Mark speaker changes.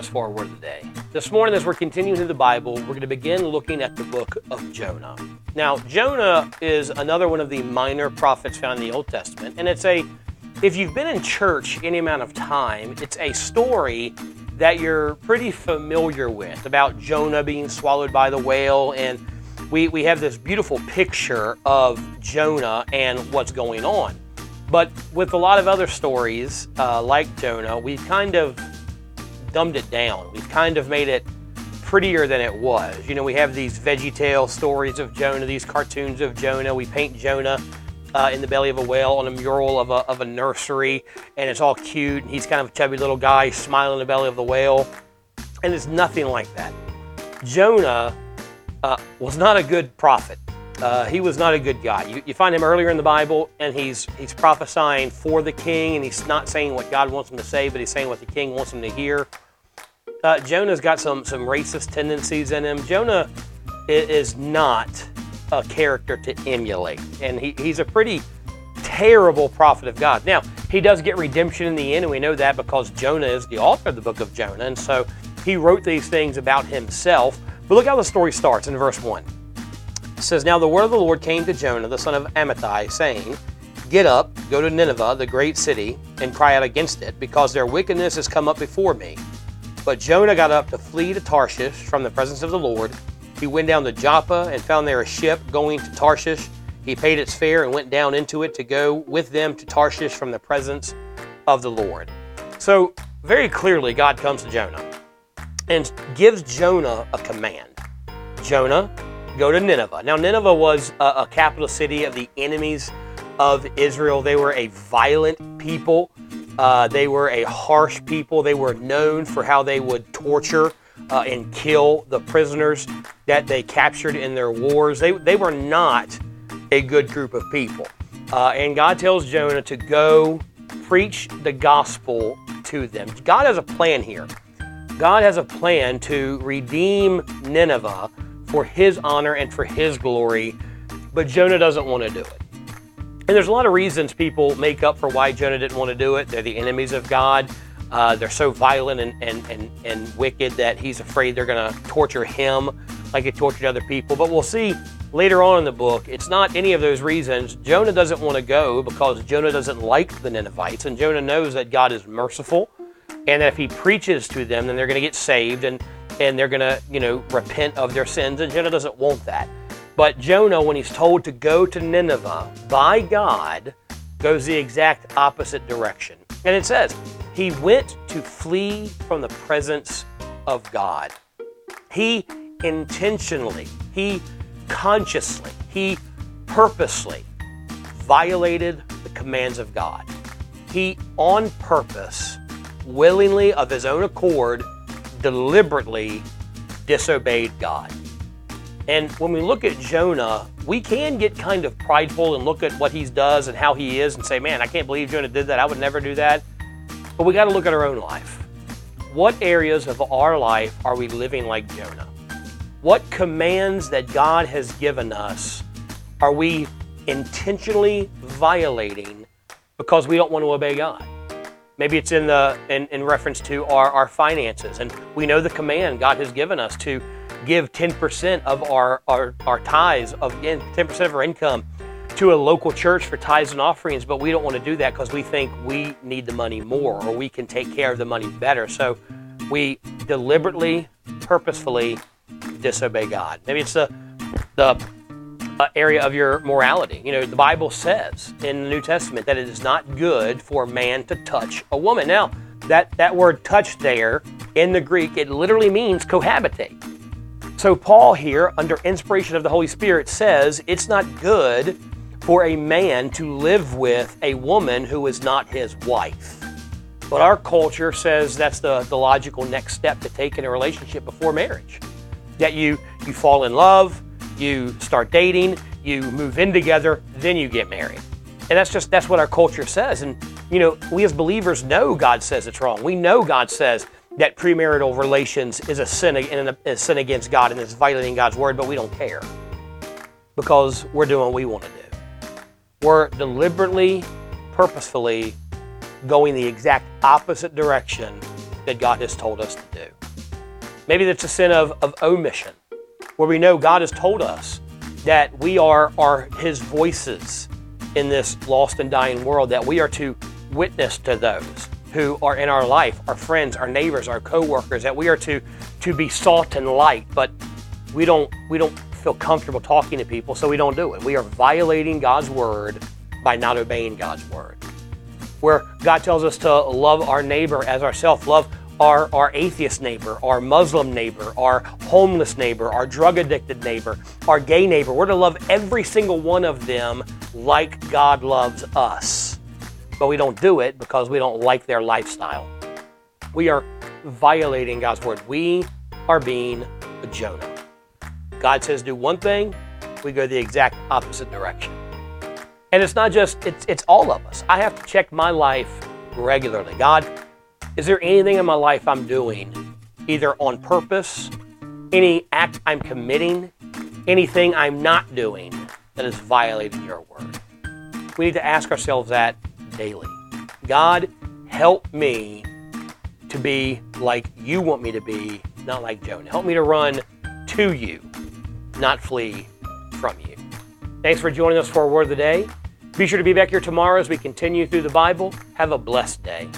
Speaker 1: us for our word of the day. This morning, as we're continuing through the Bible, we're going to begin looking at the book of Jonah. Now, Jonah is another one of the minor prophets found in the Old Testament, and it's a, if you've been in church any amount of time, it's a story that you're pretty familiar with about Jonah being swallowed by the whale, and we, we have this beautiful picture of Jonah and what's going on. But with a lot of other stories uh, like Jonah, we've kind of dumbed it down. We've kind of made it prettier than it was. You know, we have these veggie tale stories of Jonah, these cartoons of Jonah. We paint Jonah uh, in the belly of a whale on a mural of a, of a nursery, and it's all cute. He's kind of a chubby little guy smiling in the belly of the whale. And it's nothing like that. Jonah uh, was not a good prophet. Uh, he was not a good guy. You, you, find him earlier in the Bible, and he's he's prophesying for the king, and he's not saying what God wants him to say, but he's saying what the king wants him to hear. Uh, Jonah's got some some racist tendencies in him. Jonah is not a character to emulate, and he, he's a pretty terrible prophet of God. Now he does get redemption in the end, and we know that because Jonah is the author of the book of Jonah, and so he wrote these things about himself. But look how the story starts in verse one. It says, Now the word of the Lord came to Jonah, the son of Amittai, saying, Get up, go to Nineveh, the great city, and cry out against it, because their wickedness has come up before me. But Jonah got up to flee to Tarshish from the presence of the Lord. He went down to Joppa and found there a ship going to Tarshish. He paid its fare and went down into it to go with them to Tarshish from the presence of the Lord. So, very clearly, God comes to Jonah and gives Jonah a command Jonah, go to Nineveh. Now, Nineveh was a, a capital city of the enemies of Israel. They were a violent people. Uh, they were a harsh people. They were known for how they would torture uh, and kill the prisoners that they captured in their wars. They, they were not a good group of people. Uh, and God tells Jonah to go preach the gospel to them. God has a plan here. God has a plan to redeem Nineveh for his honor and for his glory, but Jonah doesn't want to do it. And there's a lot of reasons people make up for why Jonah didn't want to do it. They're the enemies of God. Uh, they're so violent and, and, and, and wicked that he's afraid they're going to torture him like they tortured other people. But we'll see later on in the book, it's not any of those reasons. Jonah doesn't want to go because Jonah doesn't like the Ninevites, and Jonah knows that God is merciful and that if he preaches to them, then they're going to get saved. And and they're going to, you know, repent of their sins. And Jonah doesn't want that. But Jonah, when he's told to go to Nineveh by God, goes the exact opposite direction. And it says, he went to flee from the presence of God. He intentionally, he consciously, he purposely violated the commands of God. He, on purpose, willingly, of his own accord, deliberately disobeyed God. And when we look at Jonah, we can get kind of prideful and look at what he does and how he is and say, man, I can't believe Jonah did that. I would never do that. But we got to look at our own life. What areas of our life are we living like Jonah? What commands that God has given us are we intentionally violating because we don't want to obey God? Maybe it's in the in, in reference to our, our finances. And we know the command God has given us to give 10% of our, our, our tithes of again, 10% of our income to a local church for tithes and offerings, but we don't want to do that because we think we need the money more or we can take care of the money better. So we deliberately, purposefully disobey God. Maybe it's the the Uh, area of your morality. You know, the Bible says in the New Testament that it is not good for a man to touch a woman. Now, that, that word touch there in the Greek, it literally means cohabitate. So, Paul here, under inspiration of the Holy Spirit, says it's not good for a man to live with a woman who is not his wife. But our culture says that's the, the logical next step to take in a relationship before marriage. That you, you fall in love, you start dating, you move in together, then you get married. And that's just that's what our culture says. And you know, we as believers know God says it's wrong. We know God says that premarital relations is a sin and a sin against God and is violating God's word, but we don't care because we're doing what we want to do. We're deliberately, purposefully going the exact opposite direction that God has told us to do. Maybe that's a sin of, of omission, where we know God has told us that we are, are His voices in this lost and dying world, that we are to witness to those who are in our life, our friends, our neighbors, our co-workers, that we are to, to be salt and light, but we don't, we don't feel comfortable talking to people, so we don't do it. We are violating God's word by not obeying God's word. Where God tells us to love our neighbor as ourselves, love our, our atheist neighbor, our Muslim neighbor, our homeless neighbor, our drug addicted neighbor, our gay neighbor. We're to love every single one of them like God loves us. But we don't do it because we don't like their lifestyle. We are violating God's word. We are being a Jonah. God says do one thing, we go the exact opposite direction. And it's not just, it's, it's all of us. I have to check my life regularly. God, is there anything in my life I'm doing, either on purpose, any act I'm committing, anything I'm not doing that is violating your word? We need to ask ourselves that daily. God, help me to be like you want me to be, not like Jonah. Help me to run to you, not flee from you. Thanks for joining us for word of the day. Be sure to be back here tomorrow as we continue through the Bible. Have a blessed day.